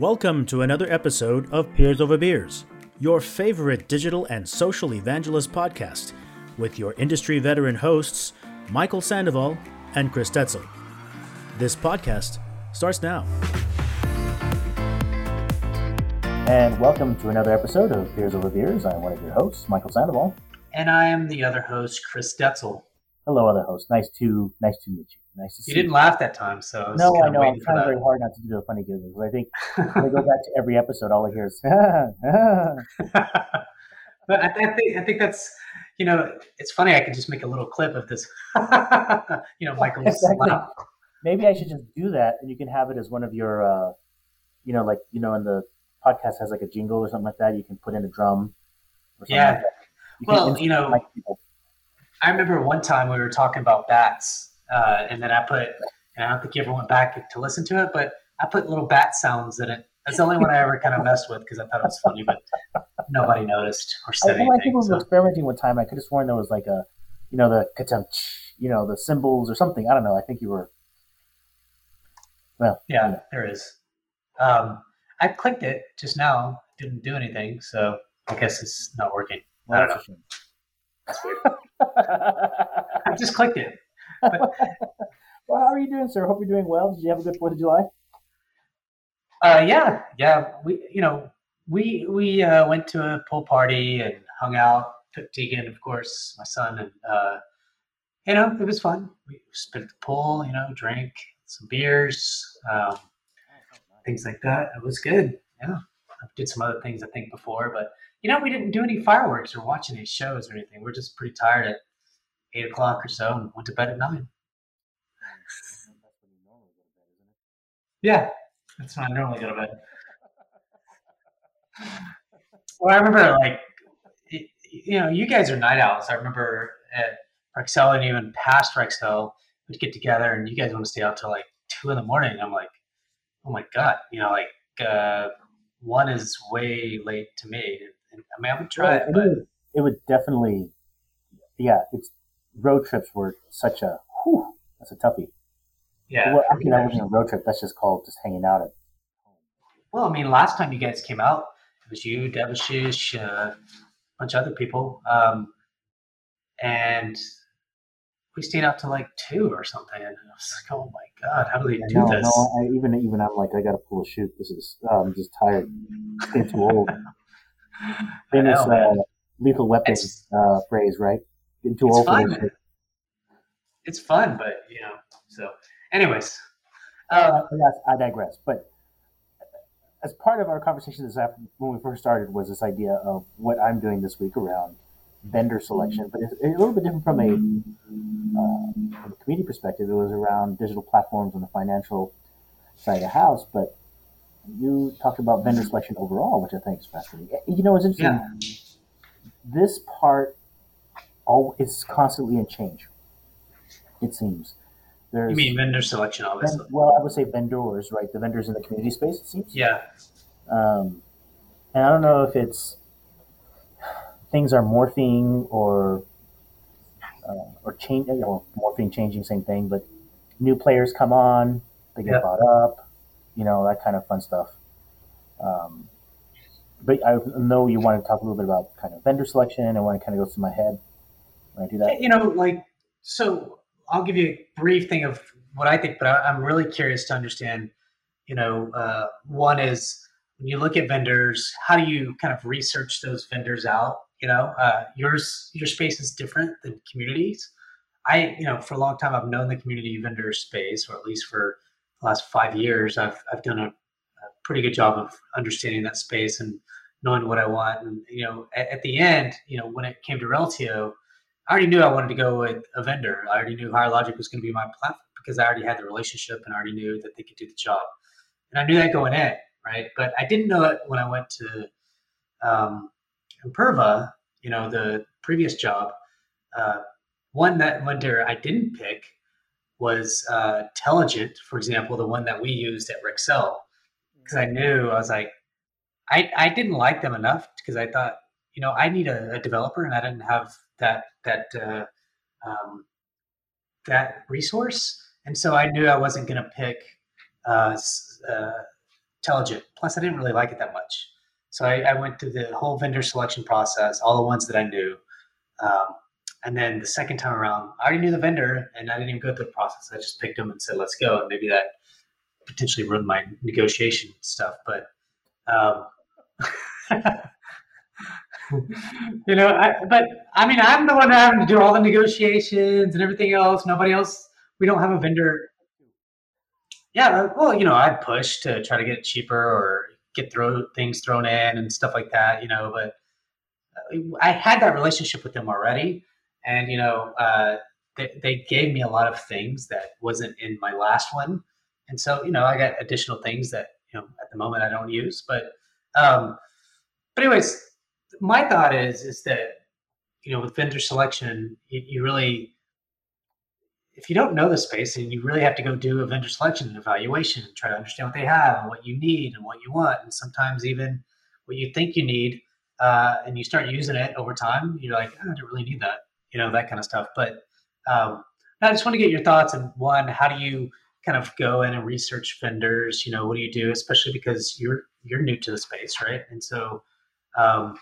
Welcome to another episode of Peers Over Beers, your favorite digital and social evangelist podcast, with your industry veteran hosts, Michael Sandoval and Chris Detzel. This podcast starts now. And welcome to another episode of Peers Over Beers. I'm one of your hosts, Michael Sandoval. And I am the other host, Chris Detzel. Hello, other host. Nice to nice to meet you. Nice to see you. didn't laugh that time, so no, I know. I'm trying very hard not to do the funny giggles. I think when I go back to every episode, all I hear is. but I, I, think I think that's you know it's funny. I could just make a little clip of this. you know, Michael's exactly. laugh. Maybe I should just do that, and you can have it as one of your, uh, you know, like you know, in the podcast has like a jingle or something like that. You can put in a drum. yeah. Like you well, you know, I remember one time we were talking about bats uh, and then I put, and I don't think you ever went back to listen to it, but I put little bat sounds in it. That's the only one I ever kind of messed with because I thought it was funny, but nobody noticed or said I, anything. I think we were so. experimenting with time. I could have sworn there was like a, you know, the you know, the symbols or something. I don't know. I think you were. Well, yeah, you know. there is. Um, I clicked it just now. Didn't do anything, so I guess it's not working. Well, I don't know. I just clicked it. well, how are you doing, sir? Hope you're doing well. Did you have a good Fourth of July? Uh, yeah, yeah. We, you know, we we uh, went to a pool party and hung out. Took Tegan, of course, my son, and uh, you know, it was fun. We spent at the pool, you know, drank some beers, um, things like that. It was good. Yeah, I did some other things I think before, but you know, we didn't do any fireworks or watch any shows or anything. We're just pretty tired at eight o'clock or so and went to bed at nine. Yeah, that's when I normally go to bed. Well, I remember like, you know, you guys are night owls. I remember at Rexel and even past Rexel, we'd get together and you guys want to stay out till like two in the morning. I'm like, oh my god, you know, like uh, one is way late to me. I mean, I would try it, but it would definitely, yeah, it's road trips were such a whew, that's a toughie. Yeah. Well, I mean, that wasn't a road trip. That's just called just hanging out at. Well, I mean, last time you guys came out, it was you, Devashish, uh, a bunch of other people, um, and we stayed out to like two or something. And I was like, oh my god, how do they do no, this? No, I, even even I'm like, I got to pull a shoot. This is oh, I'm just tired. Getting too old. Famous uh, lethal weapon uh, phrase, right? Too old fun. It's fun, but you know. So, anyways, uh, yes, I digress. But as part of our conversation this afternoon, when we first started, was this idea of what I'm doing this week around vendor selection, but it's a little bit different from a uh, from a community perspective. It was around digital platforms on the financial side of the house, but you talked about vendor selection overall, which I think is fascinating. You know, it's interesting. Yeah. This part all is constantly in change. It seems. There's, you mean vendor selection, obviously. well, I would say vendors, right? The vendors in the community space. It seems. Yeah. Um, and I don't know if it's things are morphing or uh, or change, you know, morphing, changing, same thing. But new players come on, they get yeah. brought up, you know, that kind of fun stuff. Um, but I know you want to talk a little bit about kind of vendor selection and when it kind of goes through my head when I do that. You know, like so. I'll give you a brief thing of what I think, but I, am really curious to understand. You know, uh, one is when you look at vendors, how do you kind of research those vendors out? You know, uh, yours your space is different than communities. I, you know, for a long time I've known the community vendor space, or at least for last five years, I've I've done a, a pretty good job of understanding that space and knowing what I want. And you know, at, at the end, you know, when it came to Reltio, I already knew I wanted to go with a vendor. I already knew Higher Logic was going to be my platform because I already had the relationship and I already knew that they could do the job. And I knew that going in, right? But I didn't know it when I went to um, Imperva, you know, the previous job. Uh, one that vendor I didn't pick was uh, Telligent, for example, the one that we used at Rexel, because I knew I was like, I, I didn't like them enough because I thought, you know, I need a, a developer and I didn't have that that uh, um, that resource, and so I knew I wasn't going to pick uh, uh, Telligent. Plus, I didn't really like it that much. So I, I, went through the whole vendor selection process, all the ones that I knew. Um, and then the second time around, I already knew the vendor and I didn't even go through the process. I just picked them and said, let's go. And maybe that potentially ruined my negotiation stuff. But, um, you know, I, but I mean, I'm the one having to do all the negotiations and everything else. Nobody else, we don't have a vendor. Yeah, well, you know, I'd push to try to get it cheaper or get throw things thrown in and stuff like that, you know, but I had that relationship with them already. And, you know, uh, they, they gave me a lot of things that wasn't in my last one. And so, you know, I got additional things that, you know, at the moment I don't use, but, um, but anyways, my thought is, is that, you know, with vendor selection, you, you really, if you don't know the space and you really have to go do a vendor selection and evaluation and try to understand what they have and what you need and what you want and sometimes even what you think you need uh, and you start using it over time you're like oh, i don't really need that you know that kind of stuff. But um, i just want to get your thoughts on one how do you kind of go in and research vendors? You know what do you do? Especially because you're you're new to the space right? And so um,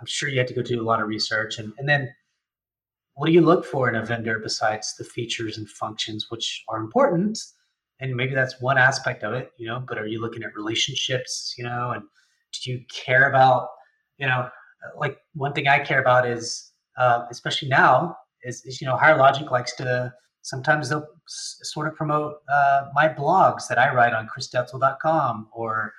i'm sure you had to go do a lot of research. And, and then what do you look for in a vendor besides the features and functions which are important? And maybe that's one aspect of it you know but are you looking at relationships you know? And do you care about you know like one thing i care about is uh, especially now is, is, you know higher logic likes to sometimes they'll s- sort of promote uh, my blogs that i write on chrisdetzel.com or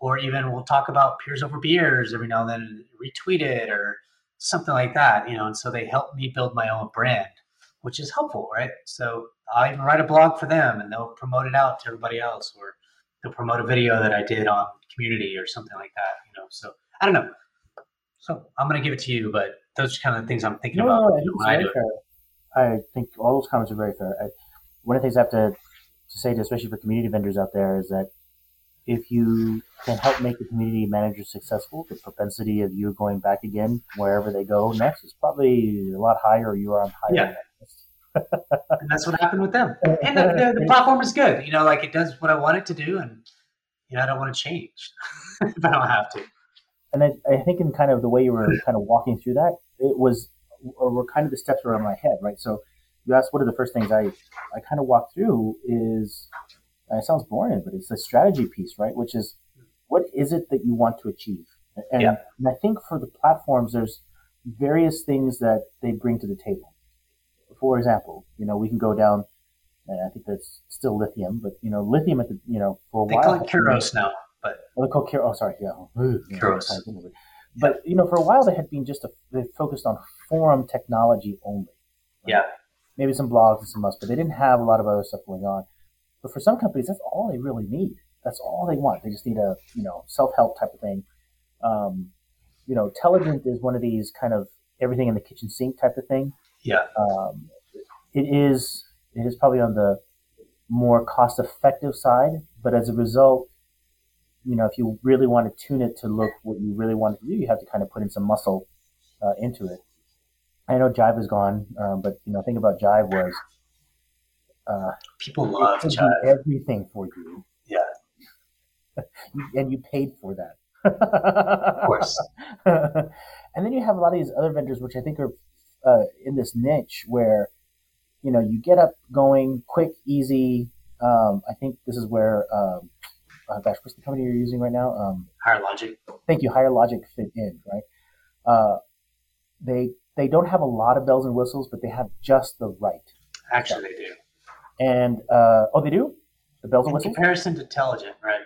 or even we'll talk about peers over beers every now and then retweet it or something like that, you know. And so they help me build my own brand, which is helpful, right? So I even write a blog for them, and they'll promote it out to everybody else, or they'll promote a video that I did on Community or something like that, you know. So I don't know. So I'm going to give it to you, but those are kind of things I'm thinking no, about. No, I, think I, I think all those comments are very fair. I, one of the things I have to, to say, to, especially for community vendors out there, is that if you can help make the community manager successful, the propensity of you going back again wherever they go next is probably a lot higher. You are on higher. Yeah. and that's what happened with them. And the, the, the, platform is good. You know, like it does what I want it to do, and you know, I don't want to change if I don't have to. And I, I think in kind of the way you were kind of walking through that, it was, or were kind of the steps around my head, right? So you asked what are the first things I, I kind of walked through is it sounds boring, but it's the strategy piece, right? Which is what is it that you want to achieve? And, yeah. and I think for the platforms, there's various things that they bring to the table. For example, you know, we can go down, and I think that's still lithium, but you know, lithium at the, you know, for a they while. They call it Khoros now, but. Oh, they call Khoros, oh, sorry, yeah. Khoros. But, you know, for a while they had been just, a, they focused on forum technology only. Right? Yeah. Maybe some blogs and some else, but they didn't have a lot of other stuff going on. But for some companies, that's all they really need. That's all they want. They just need a you know self help type of thing. Um, you know, Telligent is one of these kind of everything in the kitchen sink type of thing. Yeah. Um, it is it is probably on the more cost effective side, but as a result, you know, if you really want to tune it to look what you really want it to do, you have to kind of put in some muscle uh, into it. I know Jive is gone, um, but you know, thing about Jive was uh, People love Jive. everything for you. Yeah. and you paid for that. of course. and then you have a lot of these other vendors, which I think are uh, in this niche where, you know, you get up going quick, easy. Um, I think this is where, um, oh gosh, what's the company you're using right now? Um, Higher Logic. Thank you. Higher Logic fit in, right? Uh, they they don't have a lot of bells and whistles, but they have just the right. Actually, stuff. they do. And uh, oh, they do the bells and whistles. Comparison to Telligent, right?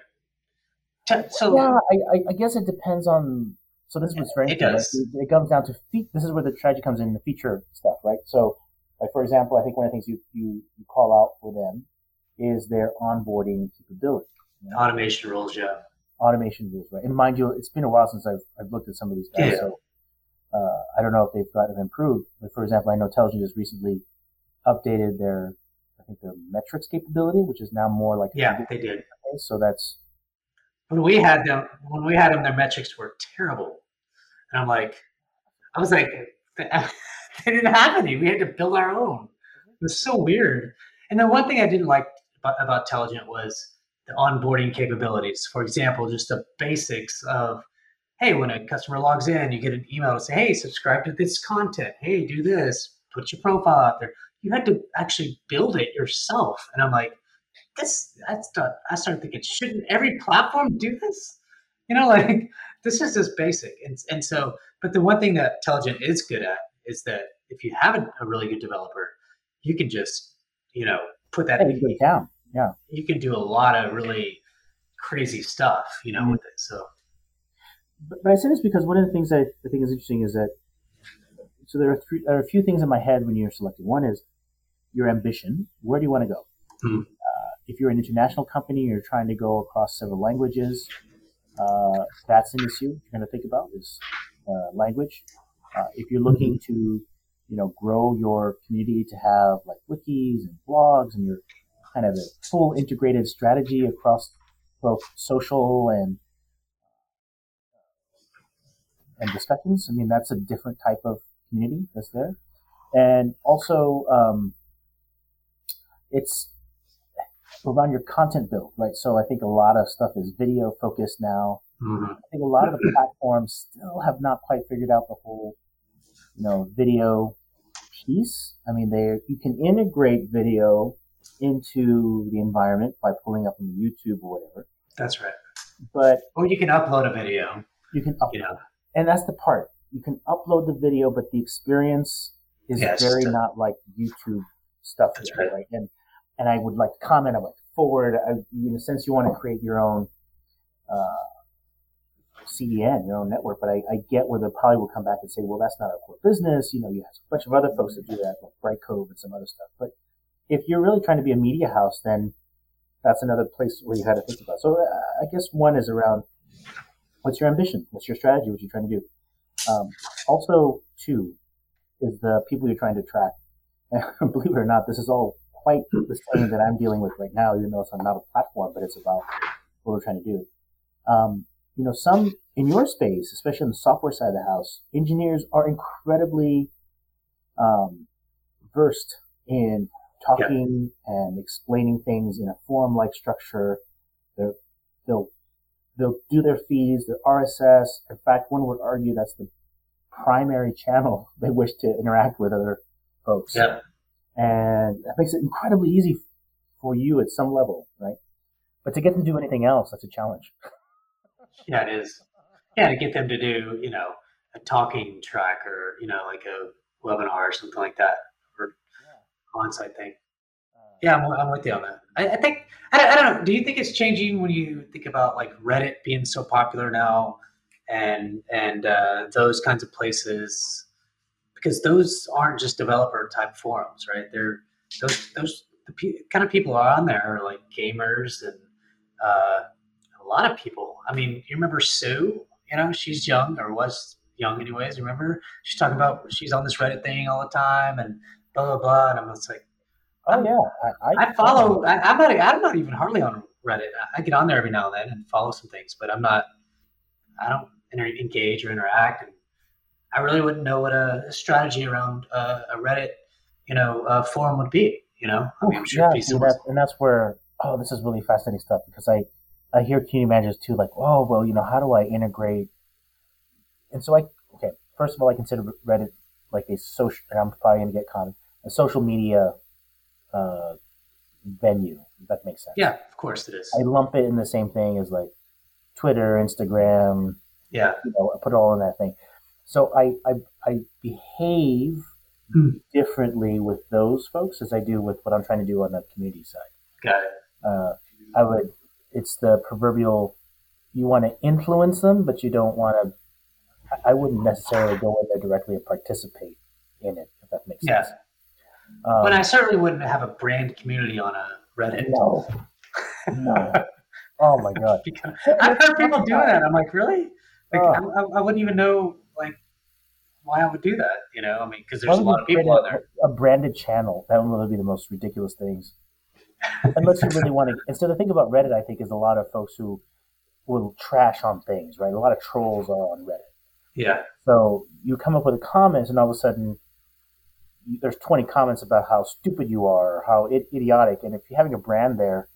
so yeah, I, I, guess it depends on. So this is what's very it does. It, it, comes down to feet. This is where the tragedy comes in, the feature stuff, right? So, like for example, I think one of the things you you, you call out for them is their onboarding capability. Automation rules, yeah. Automation rules, right? And mind you, it's been a while since I've I've looked at some of these guys, yeah. so uh, I don't know if they've gotten improved. But for example, I know Telligent just recently updated their I think their metrics capability, which is now more like yeah, they did. So that's when we had them. When we had them, their metrics were terrible, and I'm like, I was like, they didn't have any. We had to build our own. It was so weird. And then one thing I didn't like about, about Telligent was the onboarding capabilities. For example, just the basics of hey, when a customer logs in, you get an email to say, hey, subscribe to this content. Hey, do this. Put your profile out there. You had to actually build it yourself. And I'm like, this, I start, I started thinking, shouldn't every platform do this? You know, like this is just basic. And, and so, but the one thing that Telligent is good at is that if you have a, really good developer, you can just, you know, put that in, down. Yeah. You can do a lot of really crazy stuff, you know, mm-hmm. with it. So but, but I say this because one of the things I, I think is interesting is that so there are three, there are a few things in my head when you're selecting. One is your ambition. Where do you want to go? Hmm. Uh, if you're an international company, you're trying to go across several languages. Uh, that's an issue you're going to think about is uh, language. Uh, if you're looking to, you know, grow your community to have like wikis and blogs and your kind of a full integrated strategy across both social and and discussions. I mean, that's a different type of community that's there. And also, um, it's around your content build, right? So I think a lot of stuff is video focused now. Mm-hmm. I think a lot of the platforms still have not quite figured out the whole, you know, video piece. I mean, they you can integrate video into the environment by pulling up on YouTube or whatever. That's right. But or you can upload a video. You can upload. You know and that's the part you can upload the video, but the experience is very not like YouTube stuff. That's right. right. And and I would like comment, I would forward. I, in a sense, you want to create your own uh, CDN, your own network. But I, I get where they probably will come back and say, well, that's not our core business. You know, you have a bunch of other folks that do that, like Brightcove and some other stuff. But if you're really trying to be a media house, then that's another place where you had to think about. So uh, I guess one is around what's your ambition? What's your strategy? What you're trying to do? Um, also, two is the people you're trying to attract. And believe it or not, this is all quite the same that I'm dealing with right now, even though it's not a platform, but it's about what we're trying to do. Um, you know, some in your space, especially on the software side of the house, engineers are incredibly um, versed in talking yeah. and explaining things in a forum-like structure. They're, they'll they'll do their feeds, their RSS. In fact, one would argue that's the primary channel they wish to interact with other folks. Yeah. And that makes it incredibly easy for you at some level, right? But to get them to do anything else, that's a challenge. yeah, it is. Yeah, to get them to do, you know, a talking track or, you know, like a webinar or something like that, on-site thing. Yeah, I'm, I'm with you on that. I, I think I, I, don't know. Do you think it's changing when you think about like Reddit being so popular now, and and uh, those kinds of places? Because those aren't just developer type forums, right? They're those those the pe- kind of people are on there are like gamers and uh, a lot of people. I mean, you remember Sue? You know, she's young or was young anyways. Remember, she's talking about she's on this Reddit thing all the time and blah blah blah. And I'm just like, Oh yeah, I, I, I follow. I, am not. I'm not even hardly on Reddit. I get on there every now and then and follow some things, but I'm not. I don't inter- engage or interact, and I really wouldn't know what a, strategy around uh, a Reddit, you know, uh, forum would be. You know, I mean, I'm sure yeah, see, that, and that's where oh, this is really fascinating stuff because I I hear community managers too, like, oh well, you know, how do I integrate? And so I okay, first of all, I consider Reddit like a social. I'm probably going to get caught a social media uh, venue. If that makes sense. Yeah, of course it is. I lump it in the same thing as like Twitter, Instagram. Yeah. You know, I put it all in that thing. So I I, I behave mm. differently with those folks as I do with what I'm trying to do on the community side. Got it. Uh, I would. It's the proverbial. You want to influence them, but you don't want to. I wouldn't necessarily go in there directly and participate in it, if that makes yeah. sense. Um, but I certainly wouldn't have a brand community on a Reddit. No. No. oh my god. I've heard people doing that. I'm like, really? Like, uh, I, I, wouldn't even know like why I would do that. You know, I mean, because there's a lot of people on there. A branded channel that would really be the most ridiculous things. Unless you really want to. Instead, the thing about Reddit, I think, is a lot of folks who will trash on things. Right, a lot of trolls are on Reddit. Yeah. So you come up with a comment, and all of a sudden there's 20 comments about how stupid you are or how idiotic. And if you're having a brand there,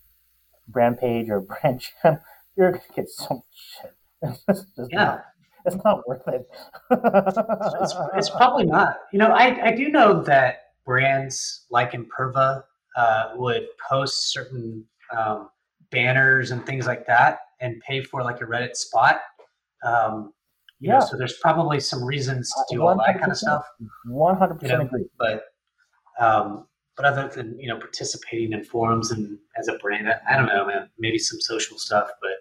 brand page or brand channel, you're gonna get so much shit. It's just Yeah. not, it's not worth it. it's, it's probably not. You know, I, I do know that brands like Imperva uh, would post certain um, banners and things like that and pay for like a Reddit spot. Um, you know, Yeah. so there's probably some reasons to do all that kind of stuff. One hundred You percent know, agree. but um, but other than you know participating in forums and as a brand, I, I don't know, man. Maybe some social stuff, but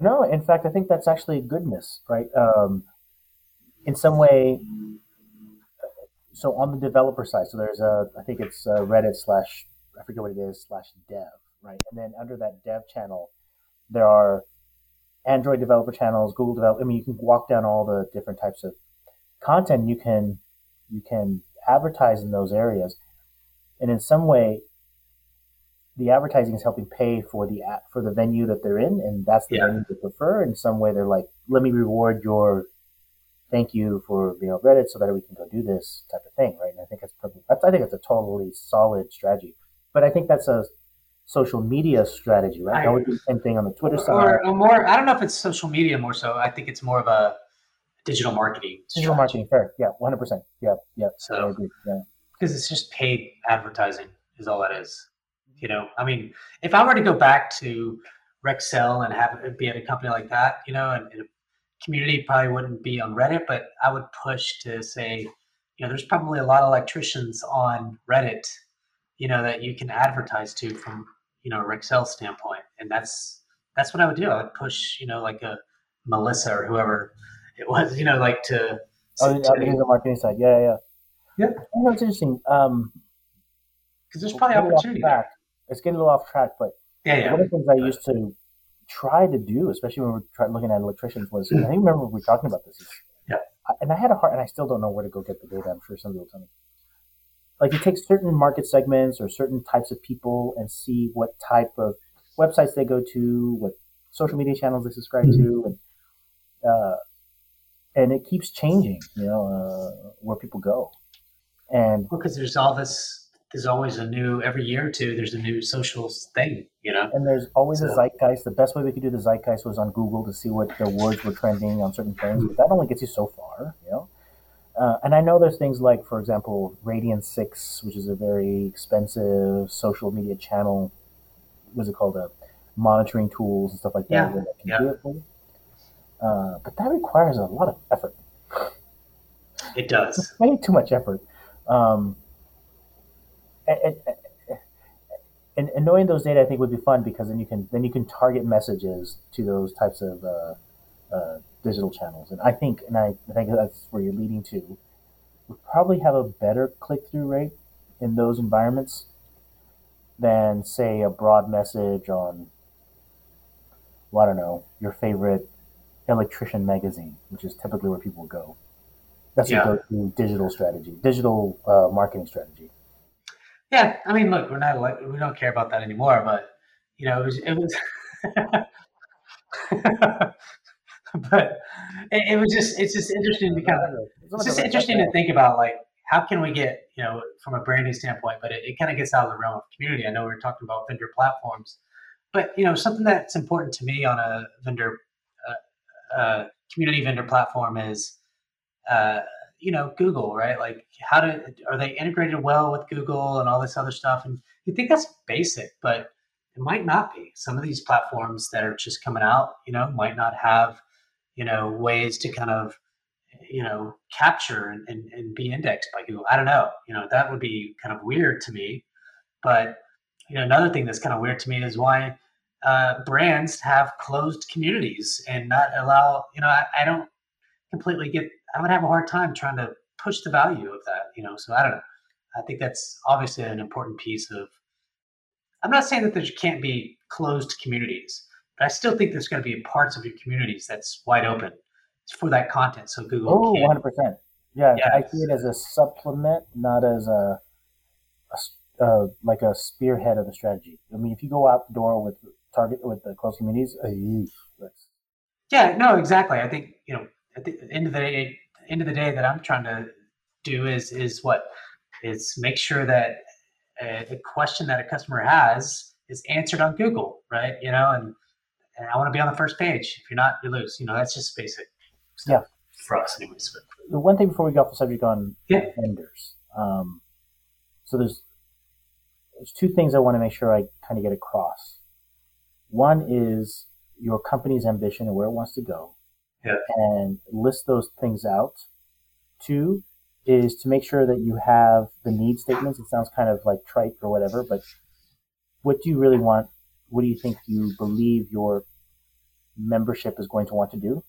No, in fact, I think that's actually a goodness, right? Um, in some way, so on the developer side, so there's a, I think it's uh Reddit slash, I forget what it is, slash dev, right? And then under that dev channel, there are Android developer channels, Google developer. I mean, you can walk down all the different types of content. You can, you can advertise in those areas, and in some way, the advertising is helping pay for the app for the venue that they're in, and that's the Yeah. venue they prefer. In some way, they're like, "Let me reward your thank you for being on Reddit, so that we can go do this type of thing." Right? And I think that's probably that's, I think that's a totally solid strategy. But I think that's a social media strategy, right? I- that would be the same thing on the Twitter side. or, or more. I don't know if it's social media more so. I think it's more of a digital marketing. Digital marketing, fair, yeah, one hundred percent, yeah, yeah. So- agree. Yeah. because it's just paid advertising is all that is. You know, I mean, if I were to go back to Rexel and have be at a company like that, you know, and, and a community probably wouldn't be on Reddit, but I would push to say, you know, there's probably a lot of electricians on Reddit, you know, that you can advertise to from, you know, Rexel standpoint, and that's that's what I would do. I would push, you know, like a Melissa or whoever it was, you know, like to. Oh, yeah, to- because the marketing side, yeah, yeah. Yeah. You know, it's interesting. Um, because there's probably opportunity there. It's getting a little off track, but Yeah, yeah. one of the things I used to try to do, especially when we were looking at electricians, was I remember we were talking about this. Is, Yeah. I- And I had a hard, and I still don't know where to go get the data. I'm sure somebody will tell me. Like you take certain market segments or certain types of people and see what type of websites they go to, what social media channels they subscribe to, and uh, and it keeps changing. You know uh, where people go, and Well, because there's all this. There's always a new every year or two. There's a new social thing, you know. And there's always a zeitgeist. The best way we could do the zeitgeist was on Google to see what the words were trending on certain things, but that only gets you so far, you know. Uh, and I know there's things like, for example, Radian6, which is a very expensive social media channel. What's it called? Uh, monitoring tools and stuff like that. Yeah, that can yeah. do it for. Uh, but that requires a lot of effort. It does. way too much effort. Um, and, and, and, and knowing those data, I think, would be fun because then you can then you can target messages to those types of uh, uh, digital channels. And I think, and I, I think that's where you're leading to. We probably have a better click through rate in those environments than, say, a broad message on, well, I don't know, your favorite electrician magazine, which is typically where people go. That's Yeah. a digital strategy, digital uh, marketing strategy. Yeah, I mean, look, we're not elect- we don't care about that anymore, but you know, it was it was. but it, it was just it's just interesting to kind of it's just interesting to think about like how can we get you know from a branding standpoint but it, it kind of gets out of the realm of community. I know we are talking about vendor platforms but you know something that's important to me on a vendor uh, uh, community vendor platform is uh, you know google right? Like how do are they integrated well with google and all this other stuff? And you think that's basic but it might not be. Some of these platforms that are just coming out you know might not have you know ways to kind of you know capture and, and, and be indexed by google. I don't know you know that would be kind of weird to me. But you know another thing that's kind of weird to me is why uh, brands have closed communities and not allow you know I, I don't completely get i would have a hard time trying to push the value of that you know so i don't know. I think that's obviously an important piece of i'm not saying that there can't be closed communities but i still think there's going to be parts of your communities that's wide open for that content so google Oh, 100 percent. Yeah, I see it as a supplement, not as a uh, like a spearhead of the strategy. I mean, if you go out the door with target with the close communities, uh, Yeah, no, exactly. I think you know at the end of the day, end of the day, that I'm trying to do is is what is make sure that a, a question that a customer has is answered on Google, right? You know, and, and I want to be on the first page. If you're not, you lose. You know, that's just basic stuff yeah. for us, anyways. But, the one thing before we go off the subject on yeah. vendors. Um, so there's there's two things I want to make sure I kind of get across. One is your company's ambition and where it wants to go, yeah. and list those things out. Two is to make sure that you have the need statements. It sounds kind of like trite or whatever, but what do you really want? What do you think you believe your membership is going to want to do?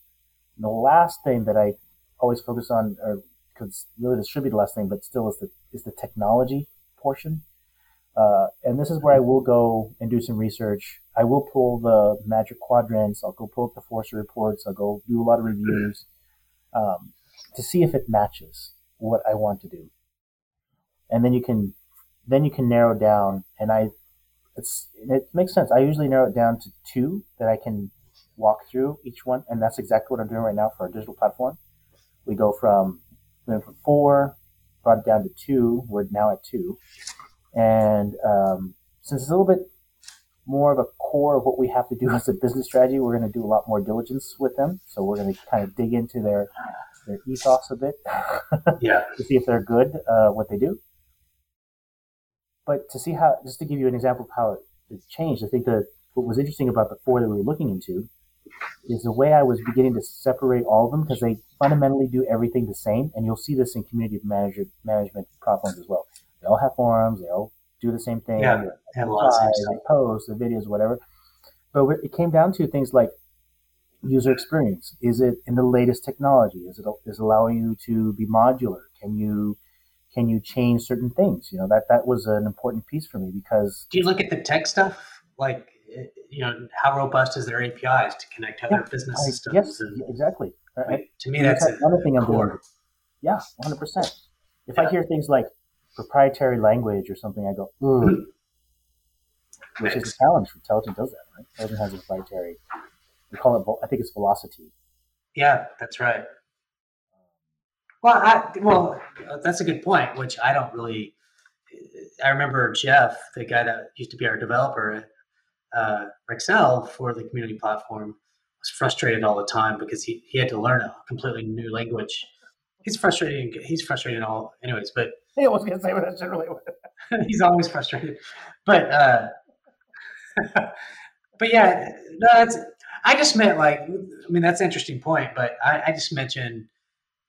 And the last thing that I always focus on, or because really this should be the last thing, but still is the is the technology portion. Uh, and this is where I will go and do some research. I will pull the magic quadrants. I'll go pull up the Forrester reports. I'll go do a lot of reviews um, to see if it matches what I want to do. And then you can then you can narrow down. And I it's it makes sense. I usually narrow it down to two that I can walk through each one, and that's exactly what I'm doing right now for our digital platform. We go from we went from four, brought it down to two. We're now at two, and um, since it's a little bit more of a core of what we have to do as a business strategy, we're going to do a lot more diligence with them. So we're going to kind of dig into their their ethos a bit, yeah, to see if they're good uh, what they do. But to see how, just to give you an example of how it changed, I think that what was interesting about the four that we were looking into is the way I was beginning to separate all of them because they fundamentally do everything the same, and you'll see this in community manager management platforms as well. They all have forums, they all do the same thing. Yeah, they, they post the videos, whatever. But it came down to things like user experience. Is it in the latest technology? Is it is allowing you to be modular? Can you can you change certain things? You know that that was an important piece for me because. Do you look at the tech stuff like? You know how robust is their APIs to connect to other yeah, business I, systems? Yes, and, exactly. Right? To me, that's another thing I'm doing. Yeah, 100. percent If yeah. I hear things like proprietary language or something, I go, ooh, which is a challenge. Telligent does that, right? Telligent has a proprietary. We call it. I think it's velocity. Yeah, that's right. Well, I, well, that's a good point. Which I don't really. I remember Jeff, the guy that used to be our developer, uh, Rexel for the community platform, was frustrated all the time because he, he had to learn a completely new language. He's frustrating. He's frustrated all, anyways. But he was to say what that's generally. he's always frustrated, but uh, but yeah, no, that's. I just meant like, I mean, that's an interesting point, but I, I just mentioned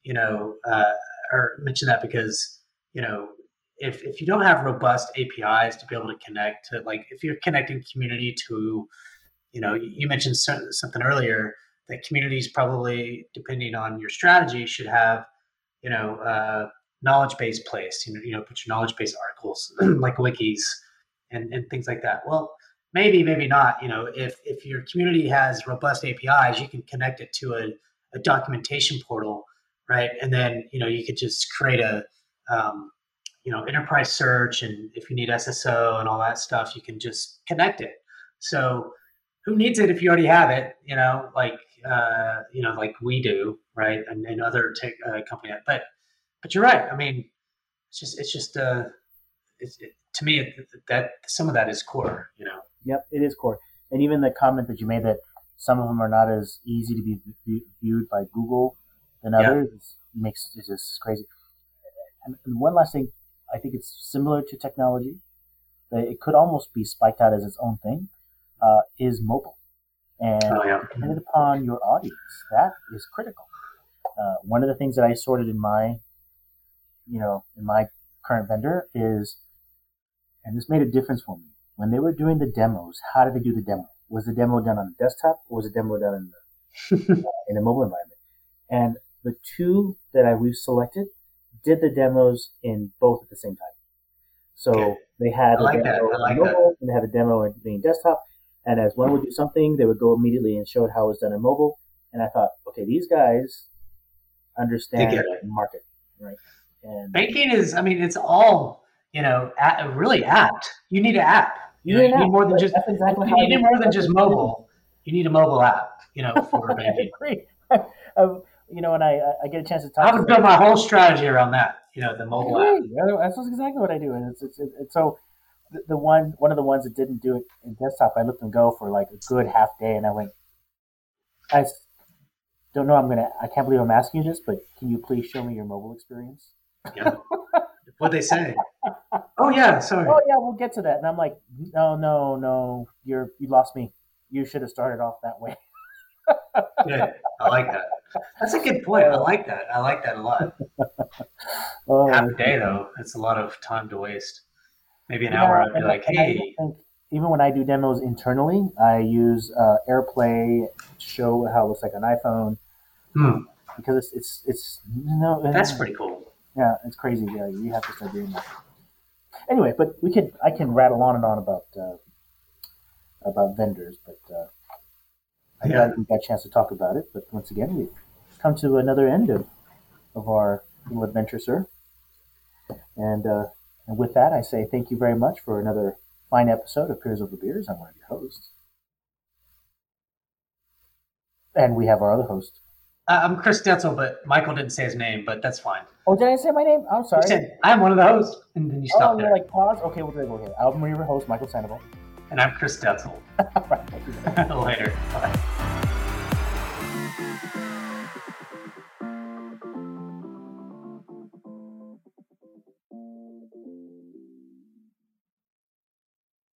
you know, uh, or mention that because, you know, if, if you don't have robust APIs to be able to connect to, like, if you're connecting community to, you know, you mentioned something earlier that communities probably, depending on your strategy, should have, you know, uh, knowledge base place. You know, you know, put your knowledge base articles like wikis and, and things like that. Well, maybe, maybe not. You know, if if your community has robust APIs, you can connect it to a, a documentation portal right? And then you know you could just create a um, you know enterprise search, and if you need SSO and all that stuff, you can just connect it. So who needs it if you already have it? You know, like uh, you know, like we do, right? And, and other tech uh, company, but but you're right. I mean, it's just it's just uh, it's, it, to me it, that some of that is core. You know. Yep, it is core. And even the comment that you made that some of them are not as easy to be viewed by Google than others yeah. makes it just crazy. And one last thing, I think it's similar to technology. It could almost be spiked out as its own thing. Uh, is mobile, and oh, yeah. depending upon your audience, that is critical. Uh, one of the things that I sorted in my, you know, in my current vendor is, and this made a difference for me. When they were doing the demos, how did they do the demo? Was the demo done on the desktop or was the demo done in the uh, in a mobile environment? And the two that I we've selected did the demos in both at the same time. So okay. they had I like a demo like on mobile and they had a demo in being desktop. And as one would do something, they would go immediately and show it how it was done in mobile. And I thought, okay, these guys understand the market, right? And banking is, I mean, it's all you know, really apt. You need an app. You, you, know, you need more than just exactly you need more than just mobile. You need a mobile app, you know, for banking. you know, and I, I get a chance to talk. I would build my whole strategy around that. You know, the mobile app. That's exactly what I do, and it's, it's, it's, it's so the, the one one of the ones that didn't do it in desktop, I let them go for like a good half day, and I went, I don't know. I'm gonna. I can't believe I'm asking you this, but can you please show me your mobile experience? Yeah. What'd they say? Oh yeah, sorry. Oh yeah, we'll get to that. And I'm like, no, no, no. You're you lost me. You should have started off that way. Yeah, I like that. That's a good point. I like that. I like that a lot. Oh, Half a day though, it's a lot of time to waste. Maybe an Yeah, hour. I'd be like, hey, think even when I do demos internally, I use uh, AirPlay to show how it looks like an iPhone hmm, because it's it's it's no. that's pretty cool. Yeah, it's crazy. Yeah, you have to start doing that. Anyway, but we could I can rattle on and on about uh, about vendors, but uh, I'm Yeah. glad we got a chance to talk about it. But once again, we've come to another end of of our little adventure, sir. And uh, and with that, I say thank you very much for another fine episode of Peers Over Beers. I'm one of your hosts, and we have our other host. Uh, I'm Chris Detzel, but Michael didn't say his name, but that's fine. Oh, did I say my name? I'm sorry. Said I'm one of the hosts, and then you oh, stopped you're there. like pause. Okay, we'll do it. Okay, I'm your host, Michael Sandoval. and I'm Chris Detzel. All right, thank. Later. Bye.